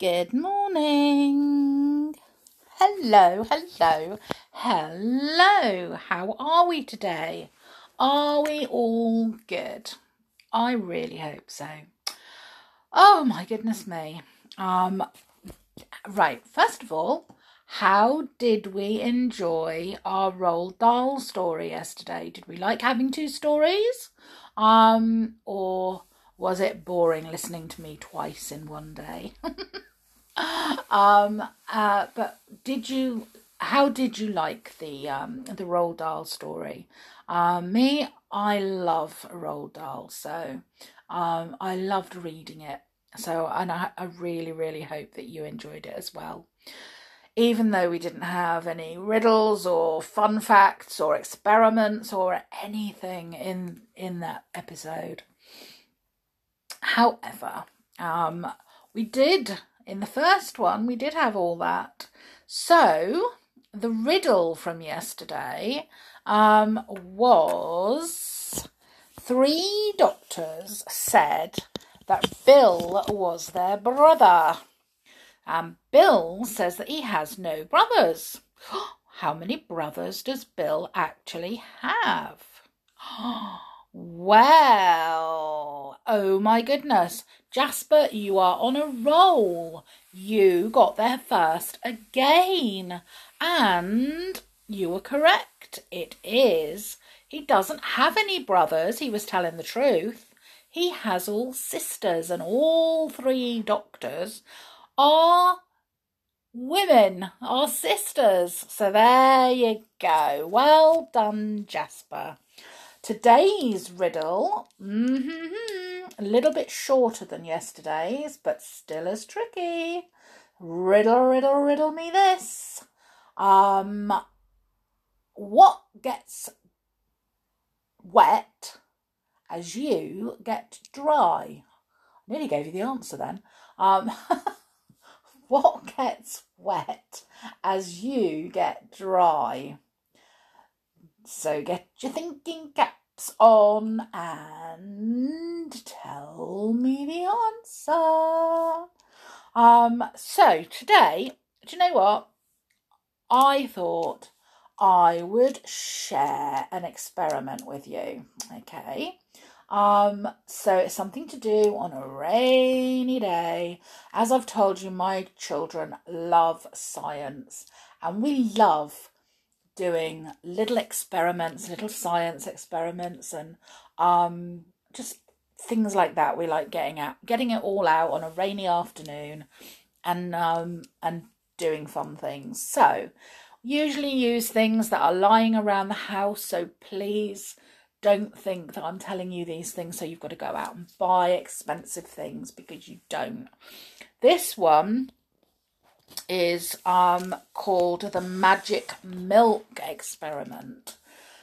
Good morning. Hello, hello, hello. How are we today? Are we all good? I really hope so. Oh my goodness me. Um right, first of all, how did we enjoy our Roald Dahl story yesterday? Did we like having two stories? Um or was it boring listening to me twice in one day? um, uh, but did you? How did you like the um, the Roald Dahl story? Um, me, I love Roald Dahl, so um, I loved reading it. So, and I, I really, really hope that you enjoyed it as well. Even though we didn't have any riddles or fun facts or experiments or anything in in that episode. However, um, we did in the first one, we did have all that. So the riddle from yesterday um, was three doctors said that Bill was their brother. And Bill says that he has no brothers. How many brothers does Bill actually have? Well, oh my goodness. Jasper, you are on a roll. You got there first again. And you were correct. It is. He doesn't have any brothers. He was telling the truth. He has all sisters, and all three doctors are women, are sisters. So there you go. Well done, Jasper. Today's riddle, mm-hmm, a little bit shorter than yesterday's, but still as tricky. Riddle, riddle, riddle me this. Um, what gets wet as you get dry? I nearly gave you the answer then. Um, what gets wet as you get dry? So get your thinking caps on and tell me the answer. Um, so today, do you know what? I thought I would share an experiment with you. Okay. Um, so it's something to do on a rainy day. As I've told you, my children love science and we love doing little experiments, little science experiments, and um, just things like that. We like getting out, getting it all out on a rainy afternoon, and um, and doing fun things. So, usually use things that are lying around the house. So please don't think that I'm telling you these things so you've got to go out and buy expensive things because you don't. This one is um, called the magic milk experiment.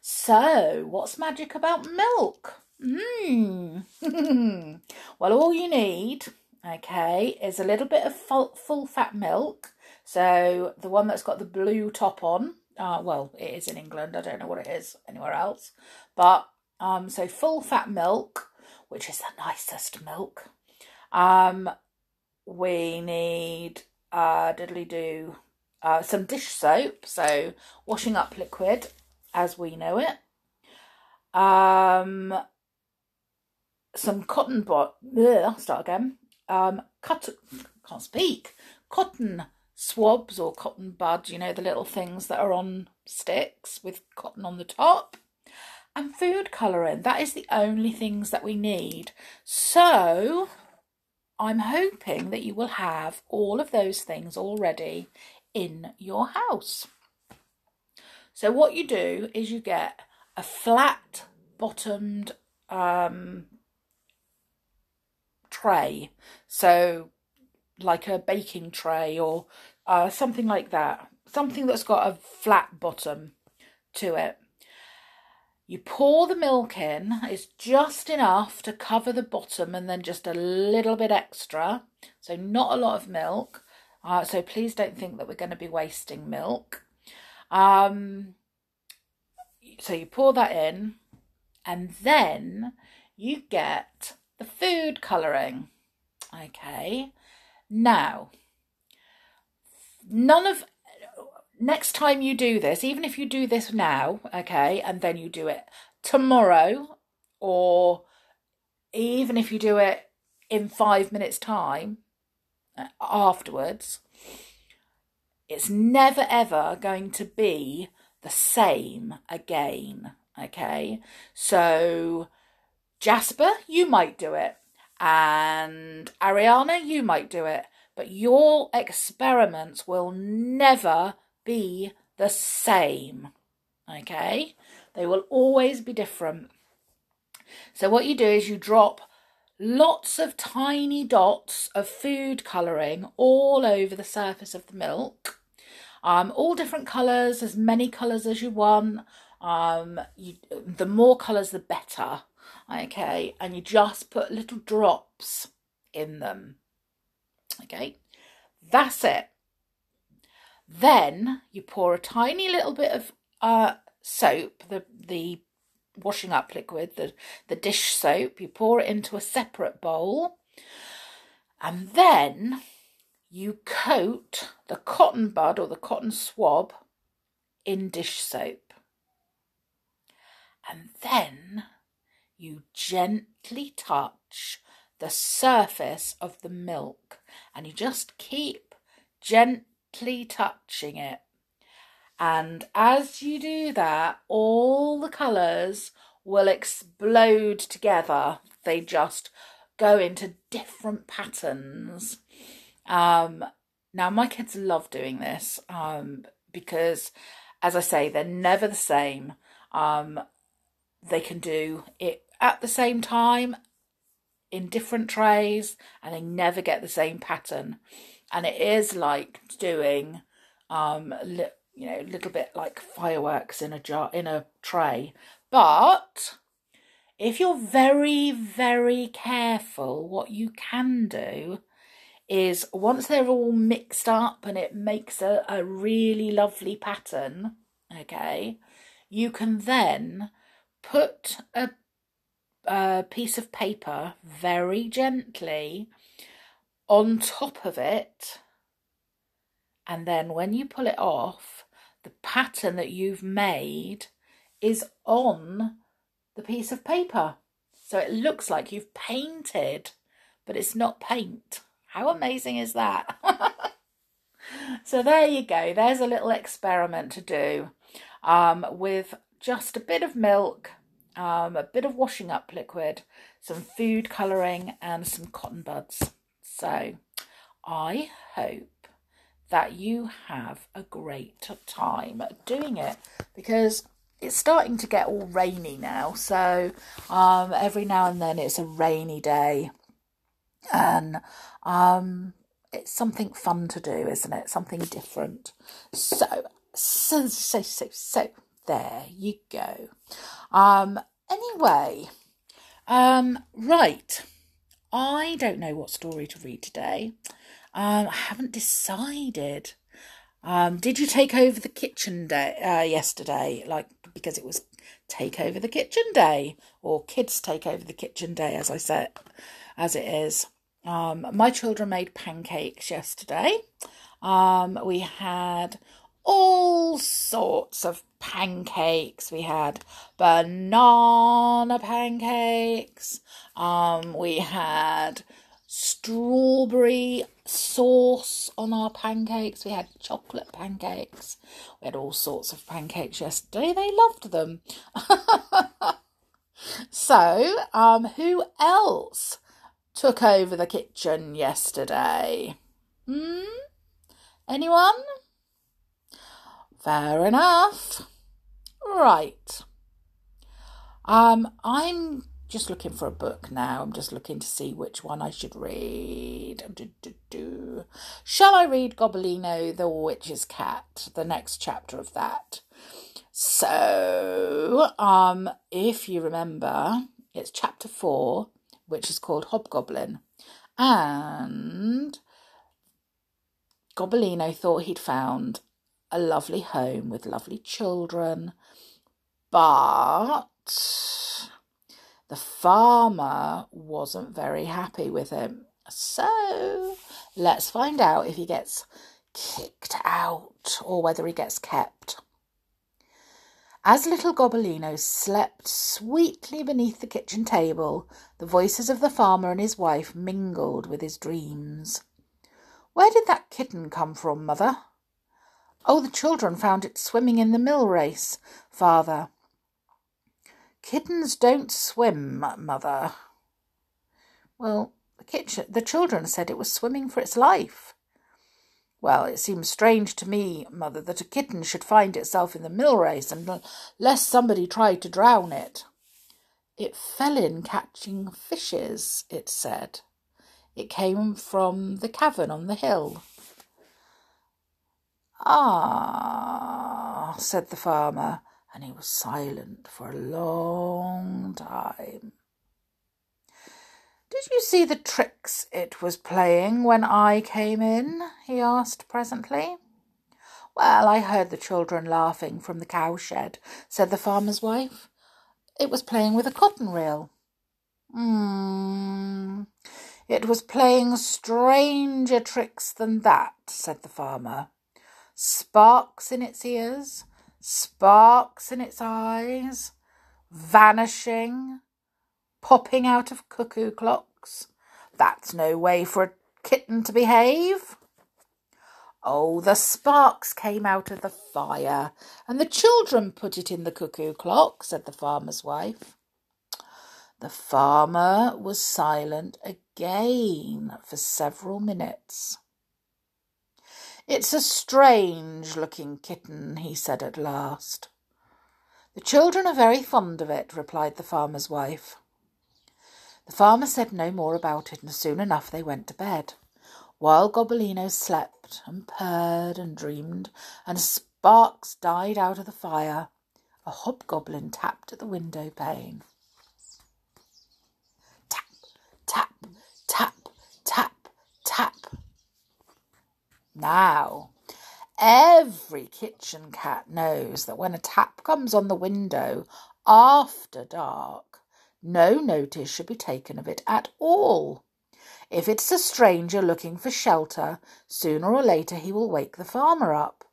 So, what's magic about milk? Mm. well, all you need, okay, is a little bit of full, full fat milk. So, the one that's got the blue top on. Uh, well, it is in England. I don't know what it is anywhere else. But, um, so full fat milk, which is the nicest milk. Um, we need uh, diddly do uh, some dish soap, so washing up liquid as we know it. Um, some cotton bot. I'll start again. Um, cut. Can't speak. Cotton swabs or cotton buds. You know the little things that are on sticks with cotton on the top. And food colouring. That is the only things that we need. So I'm hoping that you will have all of those things already in your house. So, what you do is you get a flat bottomed um, tray, so like a baking tray or uh, something like that, something that's got a flat bottom to it. You pour the milk in, it's just enough to cover the bottom and then just a little bit extra. So, not a lot of milk. Uh, so, please don't think that we're going to be wasting milk. Um, so, you pour that in, and then you get the food colouring. Okay, Now, none of next time you do this, even if you do this now, okay, and then you do it tomorrow, or even if you do it in five minutes' time uh, afterwards, it's never ever going to be the same again. Okay, so Jasper, you might do it, and Ariana, you might do it, but your experiments will never be the same. Okay, they will always be different. So, what you do is you drop lots of tiny dots of food colouring all over the surface of the milk um, all different colours, as many colours as you want. Um, you, the more colours, the better. Okay, and you just put little drops in them. Okay, that's it. Then you pour a tiny little bit of uh, soap, the the washing up liquid, the, the dish soap, you pour it into a separate bowl. And then you coat the cotton bud or the cotton swab in dish soap. And then you gently touch the surface of the milk and you just keep gently touching it. And as you do that, all the colours will explode together. They just go into different patterns um, now, my kids love doing this um, because, as I say, they're never the same. Um, they can do it at the same time in different trays and they never get the same pattern. And it is like doing, um, li- you know, a little bit like fireworks in a jar, in a tray. But if you're very, very careful, what you can do is once they're all mixed up and it makes a, a really lovely pattern, okay, you can then put a, a piece of paper very gently on top of it. And then when you pull it off, the pattern that you've made is on the piece of paper. So it looks like you've painted, but it's not paint. How amazing is that? so there you go. There's a little experiment to do um, with just a bit of milk, um, a bit of washing up liquid, some food colouring and some cotton buds. So I hope that you have a great time doing it because it's starting to get all rainy now. So um, every now and then it's a rainy day and um, it's something fun to do, isn't it? Something different. So, so, so, so, so there you go. Um, anyway, um, right. I don't know what story to read today. Um, I haven't decided. Um, did you take over the kitchen day uh, yesterday? Like because it was take over the kitchen day or kids take over the kitchen day, as I said, as it is. Um, my children made pancakes yesterday. Um, we had all sorts of pancakes. We had banana pancakes. Um, we had strawberry sauce on our pancakes. We had chocolate pancakes. We had all sorts of pancakes yesterday. They loved them. so, um, who else took over the kitchen yesterday? Hmm? Anyone? Fair enough. Right. Um, I'm just looking for a book now. I'm just looking to see which one I should read. Do, do, do. Shall I read Gobbolino the Witch's Cat, the next chapter of that? So, um, if you remember, it's chapter four, which is called Hobgoblin. And Gobbolino thought he'd found a lovely home with lovely children, but the farmer wasn't very happy with him. So Let's find out if he gets kicked out or whether he gets kept. As little Gobbolino slept sweetly beneath the kitchen table, the voices of the farmer and his wife mingled with his dreams. Where did that kitten come from, mother? Oh, the children found it swimming in the mill race, father. Kittens don't swim, mother. Well, the kitchen the children said it was swimming for its life. Well, it seems strange to me, mother, that a kitten should find itself in the mill race unless somebody tried to drown it. It fell in catching fishes, it said. It came from the cavern on the hill. Ah, said the farmer, and he was silent for a long time. Did you see the tricks it was playing when I came in? he asked presently. Well, I heard the children laughing from the cowshed, said the farmer's wife. It was playing with a cotton reel. Hmm. It was playing stranger tricks than that, said the farmer. Sparks in its ears, sparks in its eyes, vanishing, popping out of cuckoo clocks. That's no way for a kitten to behave. Oh, the sparks came out of the fire, and the children put it in the cuckoo clock, said the farmer's wife. The farmer was silent again for several minutes. It's a strange looking kitten, he said at last. The children are very fond of it, replied the farmer's wife. The farmer said no more about it, and soon enough they went to bed. While Gobbolino slept and purred and dreamed, and sparks died out of the fire, a hobgoblin tapped at the window pane. Tap, tap, tap, tap, tap. Now, every kitchen cat knows that when a tap comes on the window after dark, no notice should be taken of it at all. If it's a stranger looking for shelter, sooner or later he will wake the farmer up.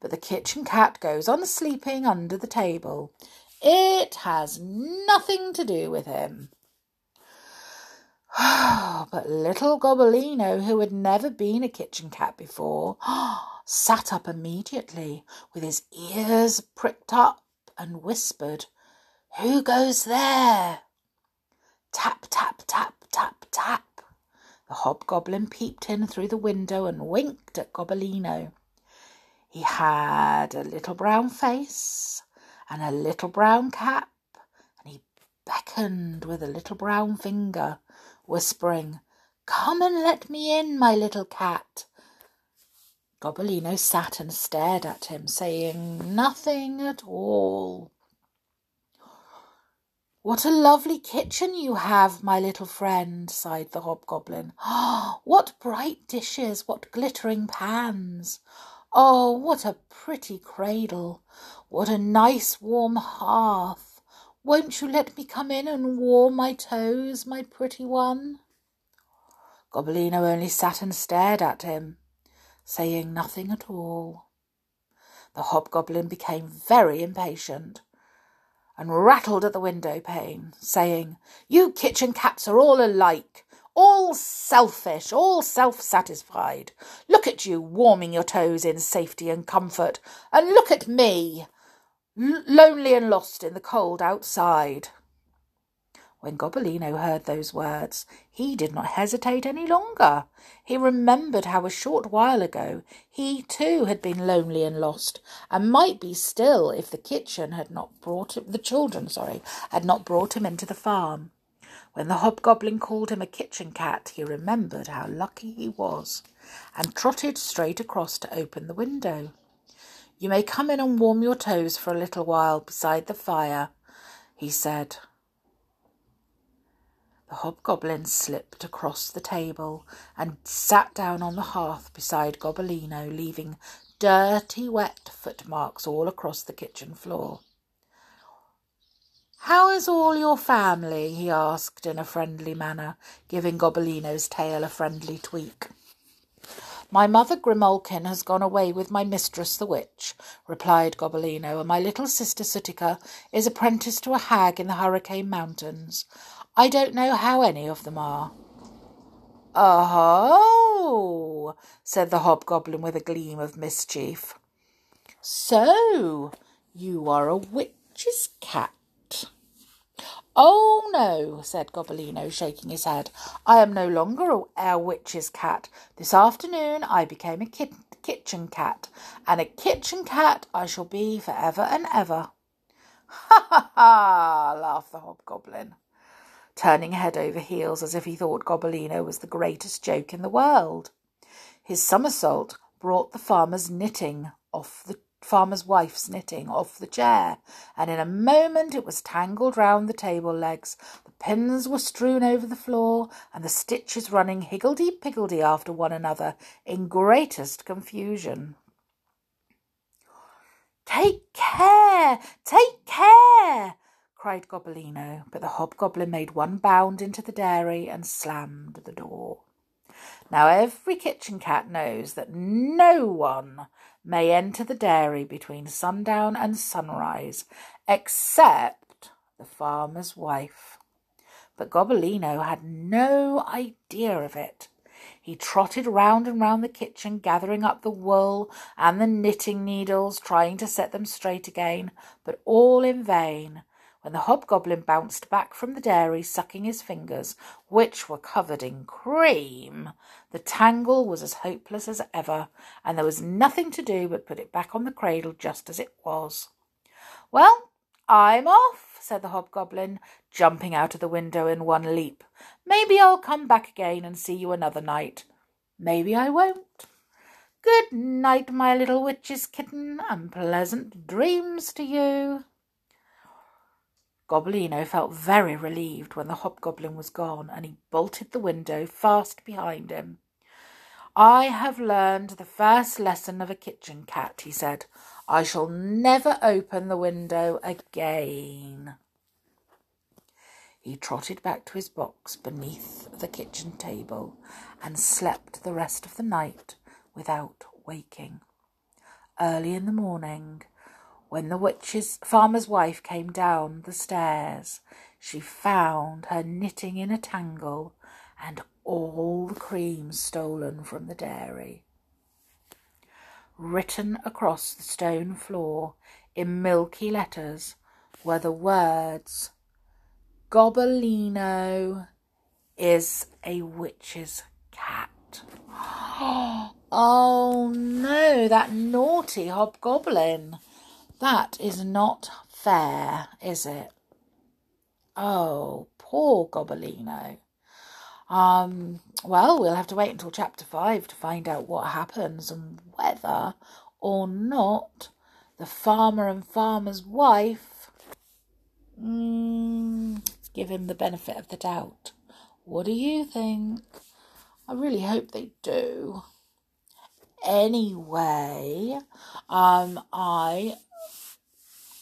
But the kitchen cat goes on sleeping under the table. It has nothing to do with him. but little Gobbolino, who had never been a kitchen cat before, sat up immediately with his ears pricked up and whispered, Who goes there? Tap, tap, tap, tap, tap. The hobgoblin peeped in through the window and winked at Gobbolino. He had a little brown face and a little brown cap, and he beckoned with a little brown finger, whispering, Come and let me in, my little cat. Gobbolino sat and stared at him, saying nothing at all. What a lovely kitchen you have, my little friend, sighed the hobgoblin. Oh, what bright dishes, what glittering pans. Oh, what a pretty cradle. What a nice warm hearth. Won't you let me come in and warm my toes, my pretty one? Gobbolino only sat and stared at him, saying nothing at all. The hobgoblin became very impatient and rattled at the window pane, saying, You kitchen cats are all alike, all selfish, all self satisfied. Look at you warming your toes in safety and comfort, and look at me, lonely and lost in the cold outside. When Gobbolino heard those words, he did not hesitate any longer. He remembered how a short while ago he too had been lonely and lost, and might be still if the kitchen had not brought him, the children, sorry, had not brought him into the farm. When the hobgoblin called him a kitchen cat, he remembered how lucky he was, and trotted straight across to open the window. You may come in and warm your toes for a little while beside the fire, he said. The hobgoblin slipped across the table and sat down on the hearth beside Gobbolino, leaving dirty, wet footmarks all across the kitchen floor. How is all your family? he asked in a friendly manner, giving Gobbolino's tail a friendly tweak. My mother Grimalkin has gone away with my mistress the witch, replied Gobbolino, and my little sister Sootica is apprenticed to a hag in the Hurricane Mountains. I don't know how any of them are. Oh, said the hobgoblin with a gleam of mischief. So, you are a witch's cat. Oh, no, said Gobbolino, shaking his head. I am no longer a, witch's cat. This afternoon I became a kit- kitchen cat, and a kitchen cat I shall be for ever and ever. Ha ha ha! laughed the hobgoblin, turning head over heels as if he thought Gobbolino was the greatest joke in the world. His somersault brought the farmer's knitting off the farmer's wife's knitting off the chair, and in a moment it was tangled round the table legs. The pins were strewn over the floor, and the stitches running higgledy piggledy after one another in greatest confusion. Take care! Take care! cried Gobbolino, but the hobgoblin made one bound into the dairy and slammed the door. Now every kitchen cat knows that no one may enter the dairy between sundown and sunrise, except the farmer's wife. But Gobbolino had no idea of it. He trotted round and round the kitchen, gathering up the wool and the knitting needles, trying to set them straight again, but all in vain. When the hobgoblin bounced back from the dairy, sucking his fingers, which were covered in cream, the tangle was as hopeless as ever, and there was nothing to do but put it back on the cradle just as it was. Well, I'm off, said the hobgoblin, jumping out of the window in one leap. Maybe I'll come back again and see you another night. Maybe I won't. Good night, my little witch's kitten, and pleasant dreams to you. Gobbolino felt very relieved when the hobgoblin was gone, and he bolted the window fast behind him. I have learned the first lesson of a kitchen cat, he said. I shall never open the window again. He trotted back to his box beneath the kitchen table and slept the rest of the night without waking. Early in the morning, when the witch's farmer's wife came down the stairs, she found her knitting in a tangle and all the cream stolen from the dairy. Written across the stone floor in milky letters were the words Gobbolino is a witch's cat. Oh no, that naughty hobgoblin. That is not fair, is it? Oh, poor Gobbolino. Um, well, we'll have to wait until chapter five to find out what happens and whether or not the farmer and farmer's wife mm, give him the benefit of the doubt. What do you think? I really hope they do. Anyway, um, I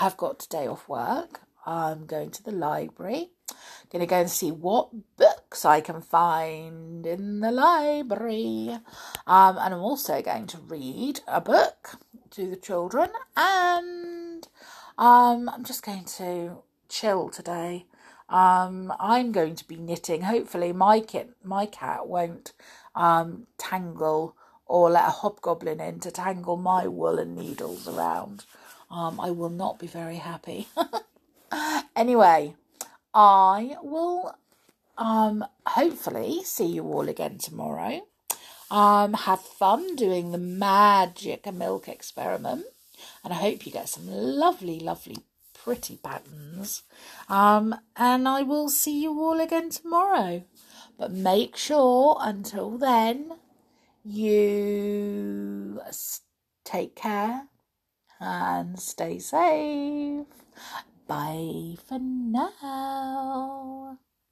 have got today off work. I'm going to the library. I'm going to go and see what books I can find in the library. Um, and I'm also going to read a book to the children. And um, I'm just going to chill today. Um, I'm going to be knitting. Hopefully, my kit, my cat won't um, tangle or let a hobgoblin in to tangle my woolen needles around um, I will not be very happy. anyway, I will um, hopefully see you all again tomorrow. Um, have fun doing the magic milk experiment, and I hope you get some lovely, lovely, pretty patterns. Um, and I will see you all again tomorrow. But make sure until then you take care and stay safe. Bye for now.